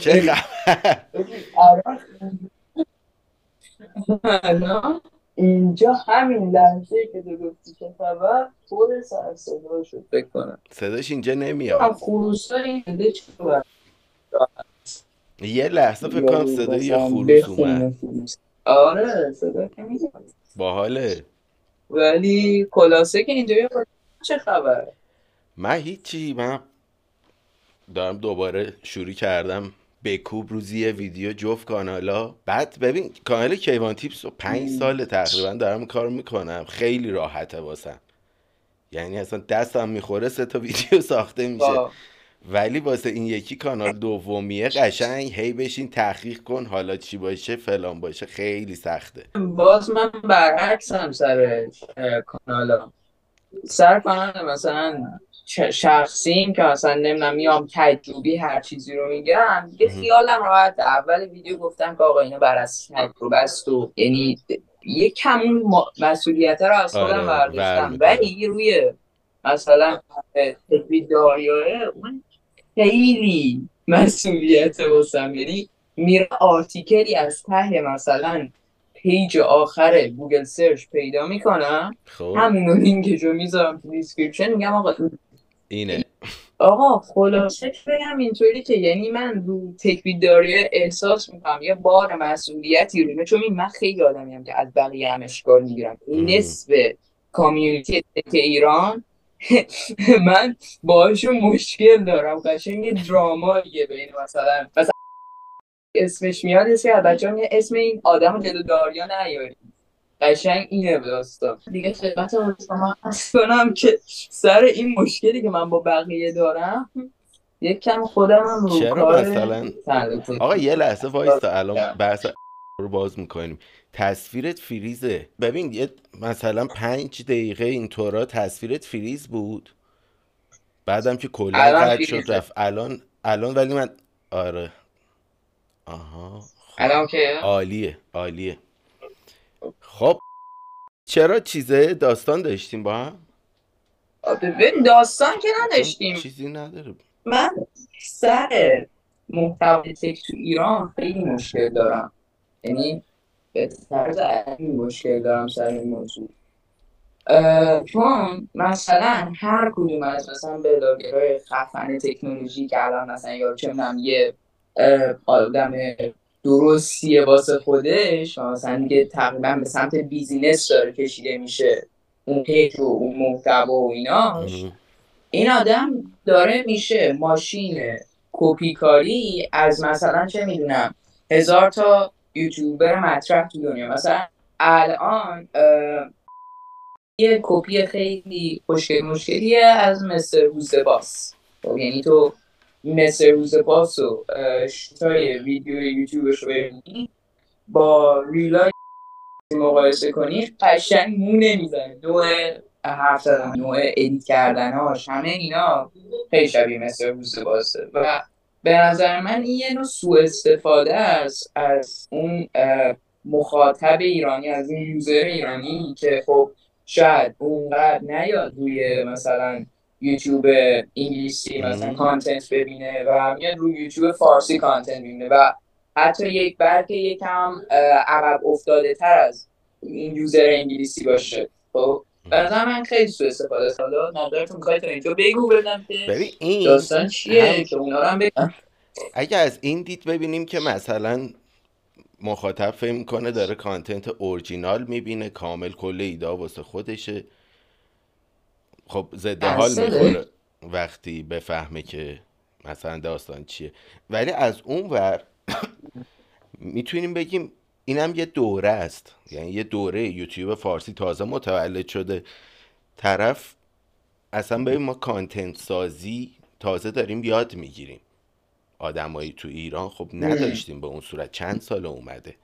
چه الان اینجا همین لحظه که تو گفتی چه خبر پر سر صدا شد. فکر کنم. صداش اینجا هم نمیاد خروسا این یه لحظه فکر کنم صدای یه خروس اومد. خروس. آره صدا که میاد. باحاله. ولی خلاصه که اینجا چه خبر؟ من هیچی من دارم دوباره شروع کردم بکوب روزی یه ویدیو جفت کانالا. بعد ببین کانال کیوان تیپس رو پنج سال تقریبا دارم کار می‌کنم. خیلی راحته واسم. یعنی اصلا دستم می‌خوره سه تا ویدیو ساخته میشه. ولی واسه این یکی کانال دومیه قشنگ هی بشین تحقیق کن حالا چی باشه فلان باشه خیلی سخته. باز من برعکسم سر کانالا. سر کانال مثلا شخصیم که مثلا نمی‌دونم میام تجربی هر چیزی رو میگم دیگه. خیالم راحت اول ویدیو گفتم که آقا اینا بر اساس تجربه است و یعنی یه کم اون مسئولیت رو از خودم آره برداشتم. ولی روی مثلا تکوید داریاه اون خیلی مسئولیت واسم. یعنی میره آرتیکلی از ته مثلا page آخر Google search پیدا می‌کنم. خب. همونو لینکشو می‌ذارم تو description. میگم آقا اینه. آقا خلاصه بگم اینطوری که یعنی من رو تکبیداری احساس می‌کنم یه بار مسئولیتی رو چون این من خیلی آدمیم که از بقیه هم اشکال می‌گیرم. نصف community tech ایران من باهاشون مشکل دارم. قشنگ یه دراماییه بین مثلا مثلا اسمش میاد اسم از بچه اسم این آدم رو جلو داریا نیاری قشنگ اینه داستان. دیگه خدمت رو شما کنم که سر این مشکلی که من با بقیه دارم یک کم خودم هم رو چرا کار مثلا آقا یه لحظه وایستا الان بحث رو باز می‌کنیم. تصویرت فریزه. ببین یه مثلا پنج دقیقه اینطورا تصویرت فریز بود. بعدم که کلا قطع شد. رفت. الان الان ولی من آره. آها خب. الان که عالیه عالیه. خب چرا چیزه داستان داشتیم با هم؟ ببین داستان که نداشتیم. چیزی نداره. من سر محتوای تک تو ایران خیلی مشکل دارم. یعنی به طرز عجیبی مشکل دارم سر این موضوع. چون مثلا هر کدوم از مثلا بلاگرهای خفن تکنولوژی که الان مثلا یا چه می‌دونم یه آدم درستیه واسه خودش مثلا دیگه تقریبا به سمت business داره کشیده میشه. اون page و اون محتوا و ایناش. این آدم داره میشه ماشین کپی کاری از مثلا چه می‌دونم هزار تا یوتیوبر مطرح تو دنیا. مثلا الان یه کپی خیلی خوشگل مشکلیه از Mrwhosetheboss خب یعنی تو Mrwhosetheboss و اه، shorts ای ویدیو یوتیوبش رو با reel ای مقایسه کنی قشنگ مو نمی‌زنه نوع حرف زدن نوع edit کردناش همه اینا خیلی شبیه مثل روز و به نظر من این یه نوع سوء استفاده است از اون مخاطب ایرانی از اون user ایرانی که خب شاید اونقدر نیاد روی مثلا یوتیوب انگلیسی مثلا. کانتنت ببینه و میاد روی یوتیوب فارسی کانتنت ببینه و حتی یک بلکه یکم عقب افتاده تر از این یوزر انگلیسی باشه. خب نظر من خیلی سوء استفاده است. حالا نظرتون می‌خواید تا اینجا بگو بدم که ببین این داستان چیه هم که اونا رو هم بگم اگه از این دید ببینیم که مثلا مخاطب فکر می‌کنه داره کانتنت اورجینال می‌بینه کامل کل ایده واسه خودشه. خب ضد حال می‌خوره وقتی بفهمه که مثلا داستان چیه. ولی از اون ور می‌تونیم بگیم اینم یه دوره است. یعنی یه دوره یوتیوب فارسی تازه متولد شده. طرف اصلا ببین ما کانتنت سازی تازه داریم یاد می‌گیریم. آدمایی تو ایران خب نداشتیم به اون صورت. چند سال اومده.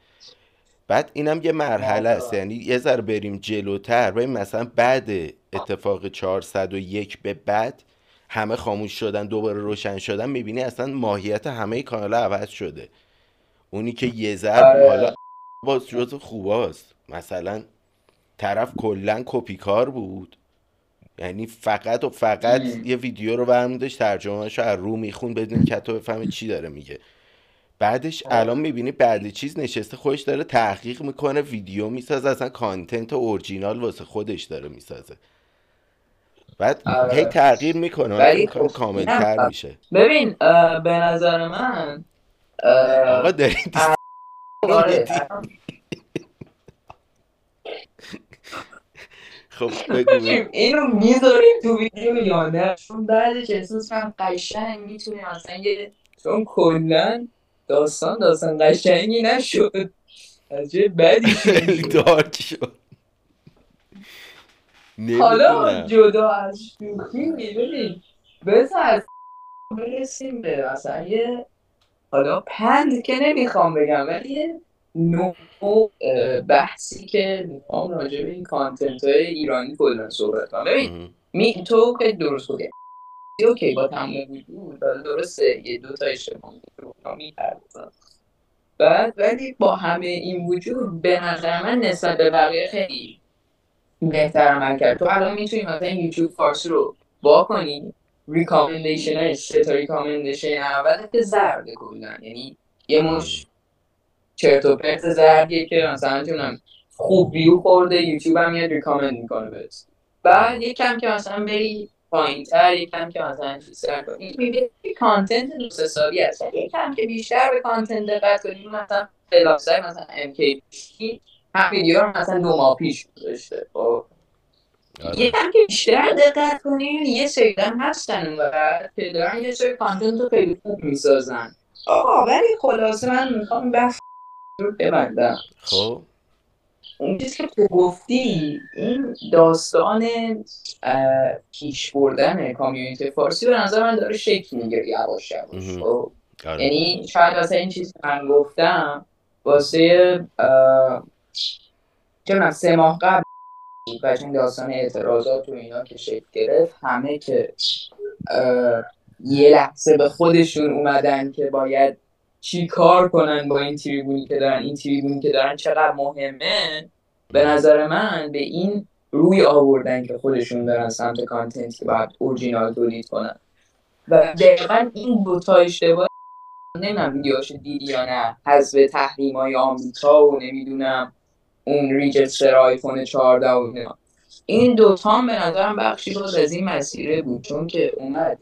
بعد اینم یه مرحله است. یعنی یه ذره بریم جلوتر. ببین مثلا بعد اتفاق 401 به بعد همه خاموش شدن دوباره روشن شدن می‌بینی اصلا ماهیت همه کانال عوض شده. اونی که یه ذره حالا آره باز جز خوباست. مثلا طرف کلا کپی کار بود. یعنی فقط و فقط ام. یه ویدیو رو برمیداشت ترجمهش رو از رو میخون بدون که تو بفهمی چی داره میگه. بعدش الان می‌بینی بعد چیز نشسته خودش داره تحقیق می‌کنه ویدیو می‌سازه اصلا کانتنت اورجینال واسه خودش داره می‌سازه بعد آره. هی تغییر می‌کنه ولی می‌کنه خب کامل تر. میشه ببین به نظر من آقا داری آره. خب. اینو می‌ذاریم تو ویدیو یا نه چون بعدش احساس من قشنگ می‌تونه مثلا یه چون کلا داستان داستان قشنگی نشد. از جای بدی دارک شد. حالا جدا از شوخی می‌بینیم بذار از برسیم به مثلا یه حالا پند که نمی‌خوام بگم ولی یه نوع بحثی که می‌خوام راجع به این کانتنت های ایرانی کلا صحبت کنم. ببین می تو که درست گفتی okay با تمام وجود درسته یه دو تا اشتباه می‌کردم بعد ولی با همه این وجود به نظر من نسبت به بقیه خیلی بهتر عمل کرد. تو الان می‌تونی مثلا یوتیوب فارسی رو باز کنی recommendation های سه تا recommendation که زرده کلا. یعنی یه مشت چرت و پرت زردیه که مثلا چونم خوب ویو خورده یوتیوب هم میاد recommend می‌کنه بهت. بعد یکم که مثلا بری پایین تر یکم که مثلا چیز تر کنی می‌بینی content درست حسابی هست. یکم که بیشتر به content دقت کنی مثلا فلاسای مثلا MK هم ویدیو رو مثلا دو ماه پیش گذاشته. خب. آره. یکم که بیشتر دقت کنی یه سری هم هستن اونور که دارن یه سری content رو خیلی خوب می‌سازن. آقا ولی خلاصه من می‌خوام بحث رو ببندم. خب. اون چیزی که تو گفتی این داستان پیش بردن کامیونیتی فارسی به نظر من داره شکل می‌گیره یواش یواش. خب آره یعنی شاید واسه این چیزی که من گفتم واسه چه من سه ماه قبل قشنگ داستان اعتراضات و اینا که شکل گرفت همه که یه لحظه به خودشون اومدن که باید چی کار کنن با این تریبونی که دارن؟ این تریبونی که دارن چقدر مهمه؟ به نظر من به این روی آوردن که خودشون برن سمت کانتنت که باید اورجینال تولید کنن. و دقیقا این دوتا اشتباه نمی‌دونم ویدیوهاش دیدی یا نه حذف تحریم های آمریکا و نمی‌دونم اون ریجستر آیفون 14 و اینا. این دوتا به نظرم بخشی باز از این مسیره بود چون که اومد.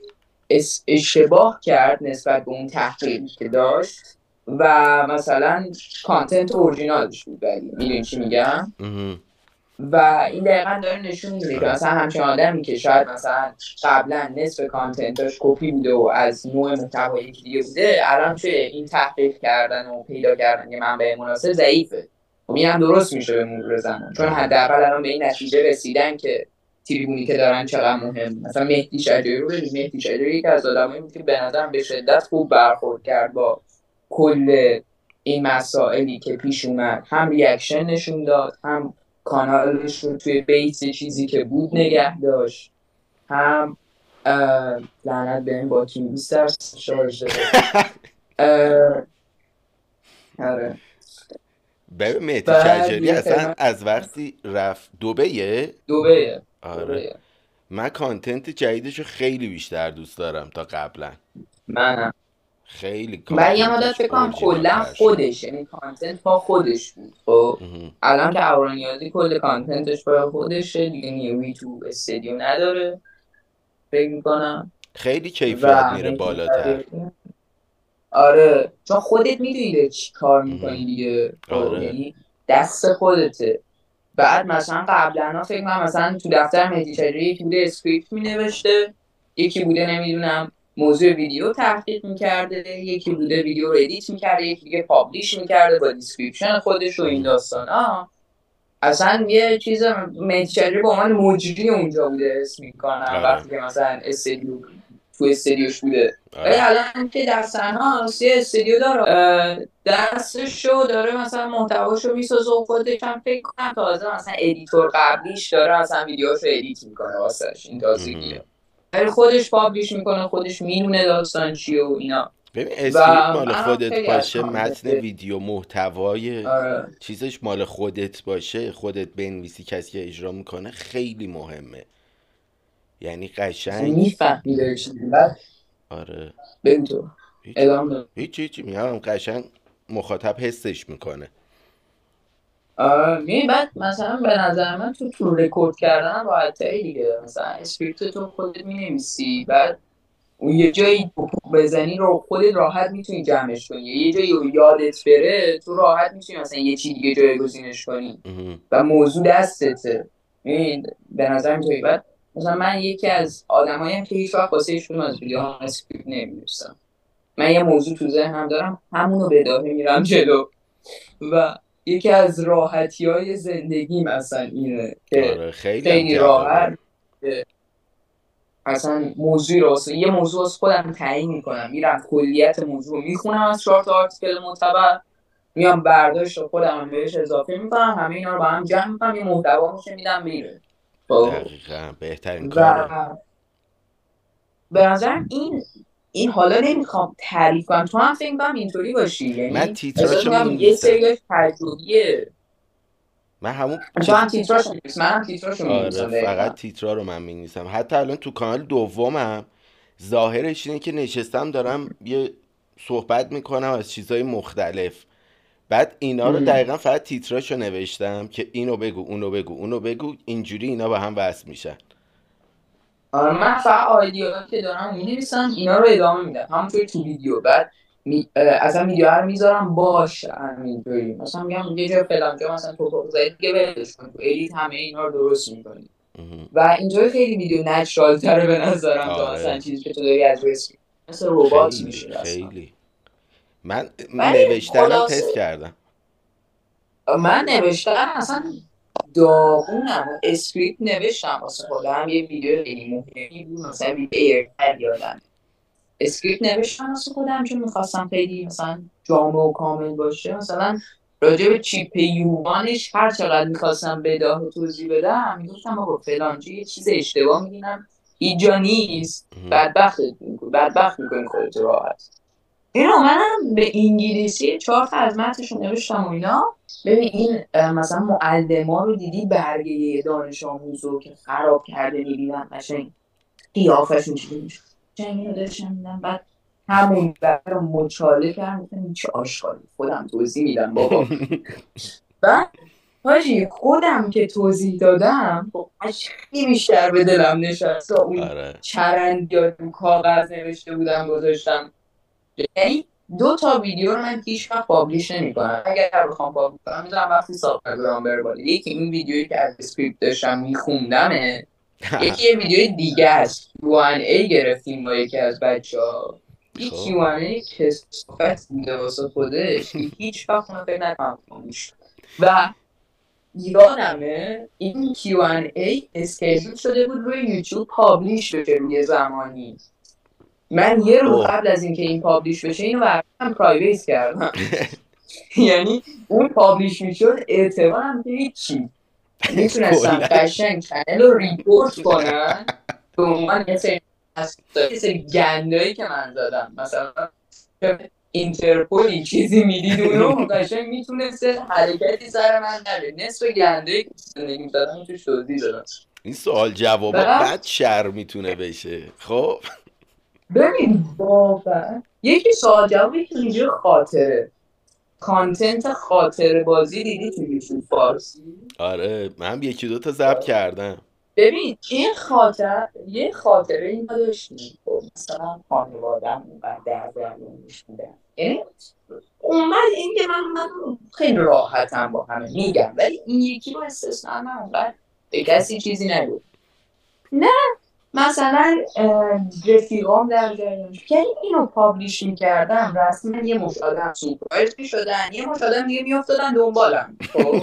اشتباه کرد نسبت به اون تحقیقی که داشت و مثلا کانتنت اورجینالش بود ولی. می‌دونی چی میگم. و این دقیقا داره نشون میده که مثلا همچین آدمی که شاید مثلا قبلا نصف کانتنتش کپی بوده و از نوع محتوا یکی دیگه بوده الان توی این تحقیق کردن و پیدا کردن یه منبع مناسب ضعیفه. خب این هم درست میشه به مرور زمان. چون حداقل الان به این نتیجه رسیدن که تریبونی که دارن چقدر مهم. مثلا مهدی شجری رو ببین مهدی شجری یکی از آدمایی بود که به نظرم به شدت خوب برخورد کرد با کل این مسائلی که پیش اومد. هم ریاکشن نشون داد هم کانالش رو توی بیس چیزی که بود نگه داشت. هم لعنت به این با تیم بیستر شارژ. اه، آره. ببین مهدی یه اصلا از وقتی رفت دوبهه دوبه آره. من کانتنت جدیدش خیلی بیشتر دوست دارم تا قبلا. منم. خیلی و یه مدت فکر کنم کلا. خودش یعنی کانتنت با خودش بود خب. الان که اورانیازی کل کانتنتش با خودشه دیگه نیروی تو استدیو نداره. فکر می‌کنم. خیلی کیفیت میره بالاتر. آره. چون خودت می‌دونی چی کار می‌کنی. دیگه. خب، آره. یعنی دست خودته. بعد مثلا قبلا فکر کنم مثلا تو دفتر مهدی شجری یکی بوده script مینوشته یکی بوده نمی‌دونم موضوع ویدیو تحقیق می‌کرده یکی بوده ویدیو رو edit می‌کرده یکی دیگه publish می‌کرده با description خودش و این داستان. ها اصلا یه چیز مهدی شجری به عنوان مجری اونجا بوده اسم می‌کنن آره. وقتی که مثلا استدیو تو استدیوش بوده. ولی آره. الان که در صحنه یه استودیو داره. دستشو داره مثلا محتواشو می‌سازه و خودش هم فکر کنم تازه مثلا editor قبلیش داره مثلا ویدیوشو edit می‌کنه واسش این تازگیه. ولی خودش publish می‌کنه خودش می‌دونه داستان چیه و اینا. ببین script مال خودت باشه متن ویدیو محتوای آره. چیزش مال خودت باشه خودت بنویسی کسی که اجرا می‌کنه خیلی مهمه. یعنی قشنگ. می‌فهمی آره. بگو تو. هیچ ادامه. هیچ هیچ میگم قشنگ مخاطب حسش می‌کنه. آره می بعد مثلا به نظر من تو تو رکورد کردن هم راحت تری دیگه. مثلا script تو خودت می نویسی بعد اون یه جایی بزنی رو خودت راحت می‌تونی جمعش کنی. یه جایی یادت بره تو راحت می‌تونی مثلا یه چی دیگه جایگزینش کنی. و موضوع دستته. این به نظر اینطوری بعد مثلا من یکی از آدمایی که هیچ وقت واسه هیچ کدوم از ویدیوها script نمی‌نویسم. من یه موضوع تو ذهنم دارم همونو بداهه میرم جلو. و یکی از راحتی های زندگی مثلا اینه که آره خیلی هم خیلی راحت اصلا موضوعی رو یه موضوع واسه خودم تعیین می‌کنم. میرم کلیت موضوع رو می‌خونم از چهار تا article معتبر میام برداشت خودم بهش اضافه می‌کنم همه اینا رو با هم جمع می‌کنم یه محتوا میشه میدم میره دقیقا بهترین کاره و به نظرم این این حالا نمی‌خوام تعریف کنم. تو هم فکر کنم اینطوری باشی. من یعنی تیتراشو می‌کنم یه سریاش تجربیه. من همون تو هم تیتراش می‌نویسی منم تیتراشو آره فقط تیترا رو من می‌نویسم. حتی الان تو کانال دومم ظاهرش اینه که نشستم دارم یه صحبت می‌کنم از چیزهای مختلف. بعد اینا رو. دقیقا فقط تیتراشو نوشتم که اینو بگو اونو بگو اونو بگو اینجوری اینا به هم وصل میشن. آره من فقط idea هایی که دارم می‌نویسم اینا رو ادامه میدم. همونطوری تو ویدیو. بعد می... اصلا ویدیو رو می‌ذارم باش همینطوری مثلا میگم یه جا فلان جا مثلا تو زدی دیگه ولش کن. تو edit همه اینا رو درست می‌کنی. و اینجا خیلی ویدیو natural تره به نظرم تا آره. مثلا چیزی که تو داری از مثل ربات میشه خیلی. من نوشتنم خلاصه- تست کردم. من نوشتم اصلا داغونم. script نوشتم واسه خودم. یه ویدیو خیلی مهمی بود. مثلا ویدیو AirTag یادم. script نوشتم واسه خودم چون می‌خواستم خیلی مثلا جامع و کامل باشه. مثلا راجع به chip U1 ش هر چقدر می‌خواستم بداهه توضیح بدم می‌گفتم آقا فلانجا یه چیز اشتباه می‌گیرم. هیچ جا نیست. بدبخت می‌کنی بدبخت می‌کنی خودت راحت. این منم به انگلیسی چهار تا از متنش رو نوشتم و اینا. ببین این مثلا معلما رو دیدی برگه دانش آموز رو که خراب کرده می‌بینن قشنگ قیافشون چیزی میشه؟ اینو داشتم میدم بعد همون بر رو مچاله کردم گفتم این چه آشغالی. خودم توضیح میدم بابا. بعد حاجی خودم که توضیح دادم خب خیلی بیشتر به دلم نشست. اون آره. چرند یا کاغذ نوشته بودم گذاشتم یعنی دو تا ویدیو رو من هیچ وقت publish نمی‌کنم. اگر بخوام publish کنم می‌ذارم وقتی subscriber ام بره بالا یکی این ویدیویی که از script داشتم میخوندمه یکی یه ویدیو دیگه است. Q&A گرفتیم با یکی از بچه ها این خب. Q&A کثافت بوده واسه خودش. که هیچ وقت من فکر نکنم و یادمه این Q&A schedule شده بود روی یوتیوب publish بشه یه زمانی. من یه روز اوه. قبل از اینکه این publish بشه اینو برداشتم private کردم. یعنی اون publish می‌شد اعتبارم که هیچی. می‌تونستم. قشنگ channel رو report کنن به عنوان یه سری یه سری گندایی که من زدم. مثلا اینترپولی چیزی می‌دید اونو قشنگ می‌تونسته حرکتی سر من نره. نصف گندایی که زندگی می‌زدم توش توضیح دادم. این سوال جوابا بعد؟ بد شر می‌تونه بشه. خب. ببین واقعا یکی سوال جواب یکی ویدیو خاطره. کانتنت خاطره بازی دیدی تو یوتیوب فارسی؟ آره من یکی دو تا ضبط کردم. ببین این خاطر یه خاطره این داشتیم. خب مثلا خانوادم اونقدر در درمونش بودن یعنی اومد این که من من خیلی راحتم با همه میگم. ولی این یکی رو استثنا من اونقدر به کسی چیزی نگو نه مثلا رفیقام در جریانش که اینو پابلیش می‌کردم رسما یه مش آدم سورپرایز می‌شدن یه مش آدم دیگه میافتادن دنبالم. خب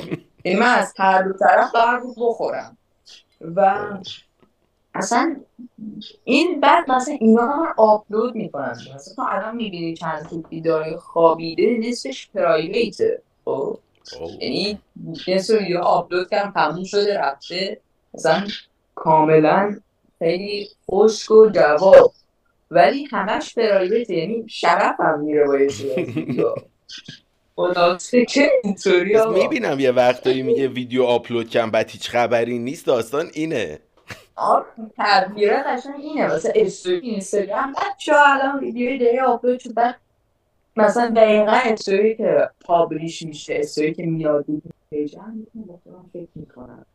یعنی من از هر دو طرف قرار بود بخورم. و اصلا این بعد مثلا اینا هم آپلود می‌کنن. مثلا تو الان می‌بینی چند تا ویدیو خوابیده نصفش پرایویته خب. یعنی نصف ویدیو آپلود کردم تموم شده رفته. مثلا کاملا خیلی خشک و جواب. ولی همش پرایوته یعنی شرف هم میره با یه سری از ویدیوها. خلاصه که اینطوری می‌بینم یه وقتایی میگه ویدیو آپلود کردم بعد هیچ خبری نیست داستان اینه. آره تغییره قشنگ اینه. مثلا استوری اینستاگرام بچه الان ویدیوی داری آپلود شد بعد مثلا دقیقا استوری که پابلیش میشه استوری که میاد پیج هم فکر می‌کنم.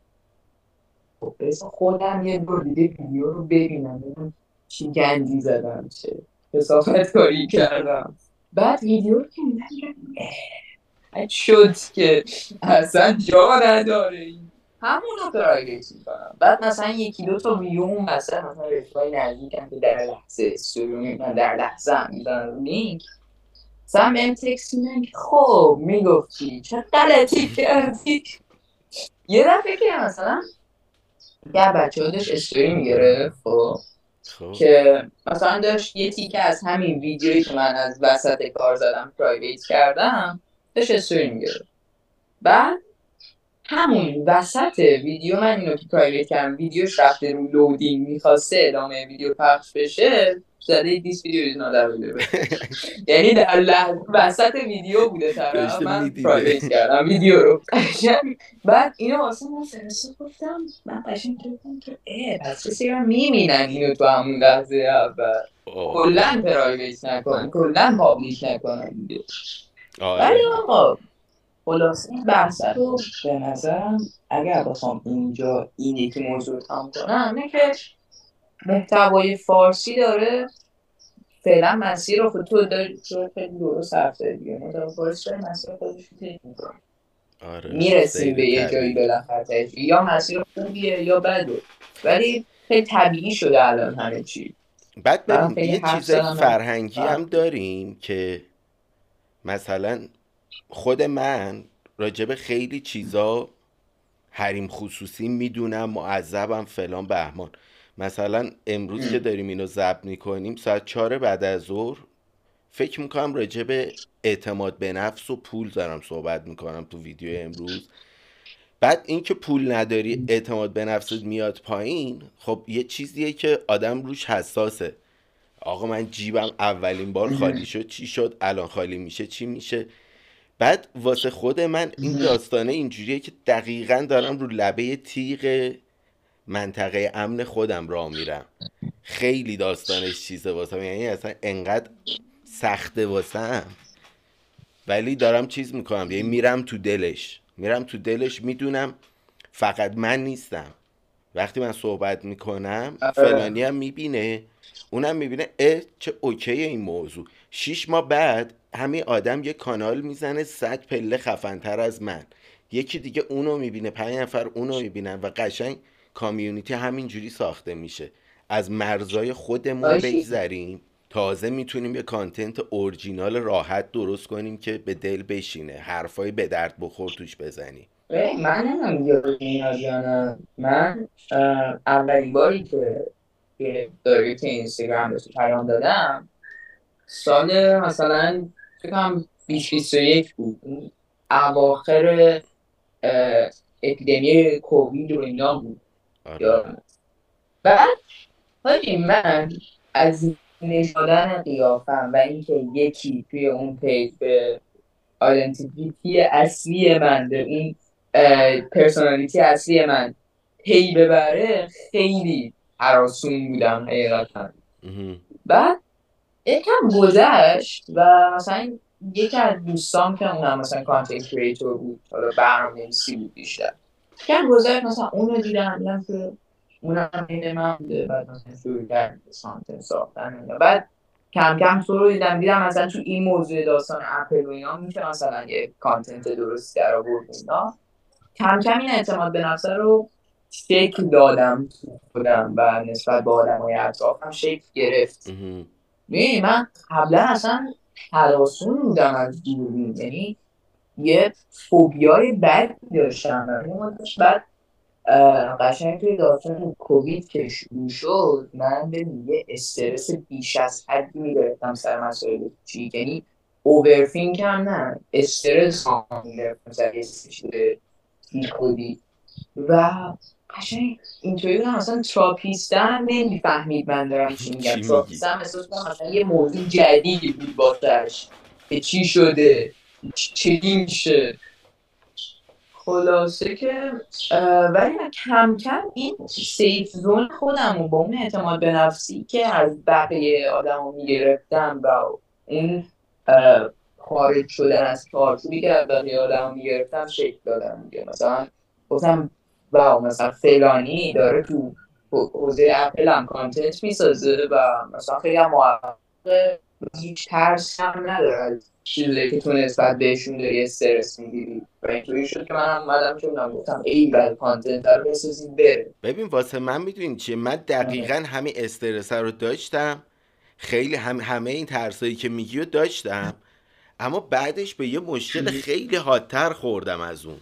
خب خودم یه دور دیده ویدیو رو ببینم ببینم چی گندی زدم چه حسافت کاری کردم. بعد ویدیو رو که میدم شد که اصلا جا نداره این. همون رو می‌کنم. بعد مثلا یکی دو تا ویو اون مثلا مثلا رفای نزدیکم که در لحظه استوری من در لحظه هم میدن لینک. مثلا بهم تکس خب می‌گفتی چه غلطی کردی؟ یه دفعه که مثلا یه بچه ها داشت استوری می‌گرفت خب خب. که مثلا داشت یه تیکه از همین ویدیویی که من از وسط کار زدم private کردم داشت استوری می‌گرفت بعد همون وسط ویدیو من اینو که private کردم ویدیوش رفته رو loading می‌خواسته ادامه ویدیو پخش بشه زده this video is یعنی در وسط ویدیو بوده طرف. من private کردم ویدیو رو بعد اینو واسه من فرستاد گفتم من قشنگ گفتم که اه پس کسی رو می‌بینن اینو تو همون لحظه اول. کلا پرایویت نکنن کلا پابلیش نکنن ولی آقا خلاص این بحث رو به نظرم اگر بخوام اینجا این یکی موضوع تام کنم اینه که محتوای فارسی داره. فعلا مسیر رو خود تو داری خیلی درست حرف دیگه محتوای فارسی داره مسیر خودش رو طی می‌کنه. آره می‌رسیم به یه جایی بالاخره. یا مسیر خوبیه یا بده ولی خیلی طبیعی شده الان همه چی. بعد ببین یه چیز فرهنگی هم داریم که مثلا خود من راجب خیلی چیزا حریم خصوصی می‌دونم معذبم فلان بهمان. مثلا امروز که داریم اینو ضبط می‌کنیم ساعت چهار بعد از ظهر فکر می‌کنم راجب اعتماد به نفس و پول دارم صحبت می‌کنم تو ویدیو امروز. بعد اینکه پول نداری اعتماد به نفست میاد پایین خب یه چیزیه که آدم روش حساسه. آقا من جیبم اولین بار خالی شد چی شد؟ الان خالی میشه چی میشه؟ بعد واسه خود من این داستانه اینجوریه که دقیقا دارم رو لبه تیغ منطقه امن خودم را میرم. خیلی داستانش چیزه واسم. یعنی اصلا انقدر سخته واسم. ولی دارم چیز می‌کنم. یعنی میرم تو دلش. میرم تو دلش می‌دونم فقط من نیستم. وقتی من صحبت می‌کنم. فلانی هم می‌بینه. اونم می‌بینه اه چه اوکی این موضوع. شیش ماه بعد همین آدم یه کانال می‌زنه صد پله خفنتر از من. یکی دیگه اونو می‌بینه پنج نفر اونو می‌بینن و قشنگ کامیونیتی همینجوری ساخته میشه. از مرزای خودمون بگذریم. تازه می‌تونیم یه کانتنت اورجینال راحت درست کنیم که به دل بشینه. حرفای به درد بخور توش بزنی. من نمی‌دونم من اولین باری که که اینستاگرام بهش پیام دادم سال مثلا فکرم 2021 بود. اواخر اپیدمی کووید و اینا بود. آره. بعد حاجی من از نشادن قیافم و اینکه یکی توی اون page به identity اصلی من به اون personality اصلی من پی ببره خیلی هراسون بودم حقیقتا. بعد یکم گذشت و مثلا یکی از دوستان که اونم مثلا content creator بود حالا برنامه نویسی بود بیشتر. کم گذشت مثلا اونو دیدم دیدم که اونم این من بوده بعد مثلا شروع کرد content ساختن بعد کم کم رو دیدم دیدم مثلا تو این موضوع داستان اپل و اینا میشه مثلا یه content درستی در آورد اینا. کم کم این اعتماد به نفسه رو شکل دادم خودم و نسبت به آدم های اطرافم شکل گرفت. می من قبلا اصلا حراسون بودم از دوربین. یعنی یه فوبیای بد داشتم. بعد قشنگ توی داستان کووید که شروع شد من به یه استرس بیش از حدی می‌گرفتم سر مسائل چی. یعنی اوورفینک هم نه استرس هم می‌گرفتم سر کودی و قشنگ. اینطوری بودم مثلا تراپیستم نمی‌فهمید من دارم چی میگم. تراپیستم احساس کنم یه موضوع جدیدی بود باشش که چی شده؟ چی میشه؟ خلاصه که ولی من کم کم این سیف زون خودم و با اون اعتماد به نفسی که از بقیه آدم رو می‌گرفتم و اون خارج شدن از چارچوبی که از بقیه آدم رو می‌گرفتم شکل دادم دیگه. مثلا گفتم و مثلا فلانی داره تو حوزه اپل هم کانتنت می‌سازه و مثلا خیلی هم هیچ ترس هم نداره. چیزی که تو نسبت بهشون داری استرس می‌گیری. و اینطوری شد که من اومدم که گفتم ای بعد کانتنت رو بسازید بره. ببین واسه من می‌دونی چیه؟ من دقیقا همین استرس رو داشتم. خیلی هم همه این ترسایی که میگی رو داشتم. اما بعدش به یه مشکل خیلی حادتر خوردم از اون.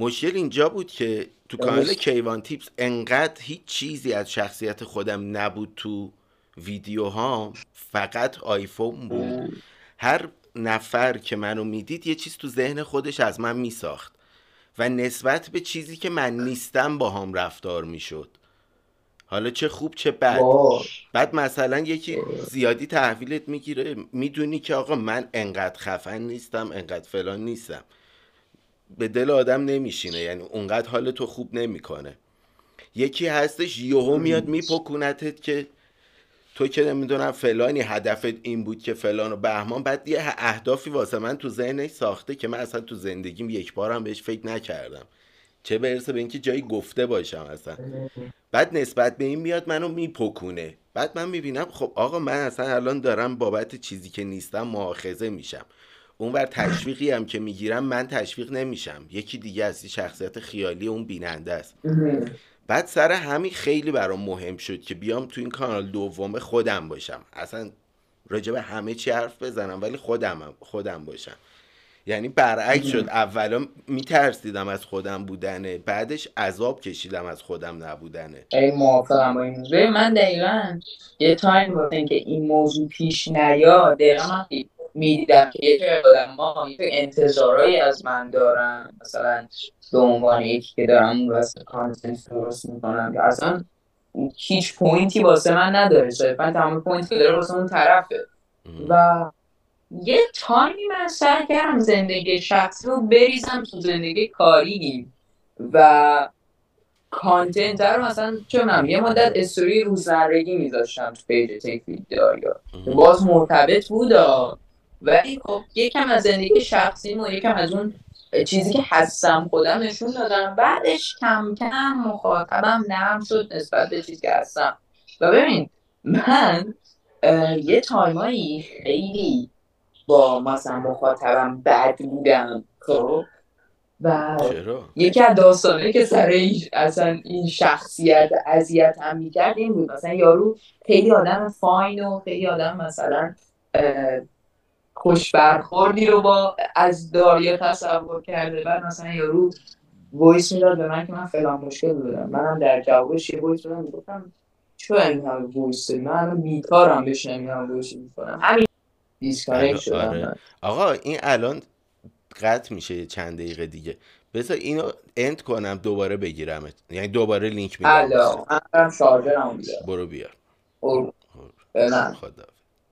مشکل اینجا بود که تو کانال کیوان تیپس انقدر هیچ چیزی از شخصیت خودم نبود تو ویدیوهام فقط آیفون بود. هر نفر که منو می‌دید یه چیز تو ذهن خودش از من میساخت و نسبت به چیزی که من نیستم با هم رفتار می‌شد. حالا چه خوب چه بد. بعد مثلا یکی زیادی تحویلت می‌گیره. می‌دونی که آقا من انقدر خفن نیستم انقدر فلان نیستم. به دل آدم نمیشینه یعنی اونقدر حال تو خوب نمی‌کنه. یکی هستش یهو میاد میپکونتت که تو که نمی‌دونم فلانی هدفت این بود که فلان و بهمان. بعد یه اهدافی واسه من تو ذهنش ساخته که من اصلا تو زندگیم یک بارم بهش فکر نکردم. چه برسه به اینکه جایی گفته باشم اصلا. بعد نسبت به این میاد منو میپکونه. بعد من می‌بینم خب آقا من اصلا الان دارم بابت چیزی که نیستم مؤاخذه میشم. اونور تشویقی هم که می‌گیرم من تشویق نمیشم. یکی دیگه از شخصیت خیالی اون بیننده است. بعد سر همین خیلی برام مهم شد که بیام تو این کانال دوم خودم باشم. اصلا راجع به همه چی حرف بزنم ولی خودم خودم باشم. یعنی برعکس شد. اولا میترسیدم از خودم بودنه بعدش عذاب کشیدم از خودم نبودنه. ای موافقم با این من دقیقا یه تایم بود که این موضوع پیش نیاد دقیقا می‌دیدم که یکی آدم انتظارایی از من دارن. مثلا به عنوان یکی که دارم اون واسه content درست می‌کنم. که اصلا هیچ point ی واسه من نداره. صرفا تمام point ی که داره واسه اون طرفه. و یه تایمی من سر کردم زندگی شخصی رو بریزم تو زندگی کاری. و content رو مثلا چه یه مدت استوری روزمرگی میذاشتم تو پیج تکم یا باز مرتبط بود ولی خب یکم از زندگی شخصی و یکم از اون چیزی که هستم خودم نشون دادم. بعدش کم کم مخاطبم نرم شد نسبت به چیزی که هستم. و ببین من یه تایمایی خیلی با مثلا مخاطبم بد بودم خب؟ و یکی از داستانه که سر این اصلا این شخصیت اذیت هم می‌کرد این بود. مثلا یارو خیلی آدم fine و خیلی آدم مثلا خوش برخوردی رو با از داریا تصور کرده. بعد مثلا یارو voice می‌داد به من که من فلان مشکل دارم. منم در جوابش یه voice دادم گفتم چه این همه voice من الان بیکارم بهش نمی‌دونم voice می‌کنم. همین. disconnect شدم. آره. آقا این الان قطع میشه چند دقیقه دیگه. بذار اینو end کنم دوباره بگیرم یعنی دوباره لینک میدم. الان. شارژرمو برو بیار. برو خدا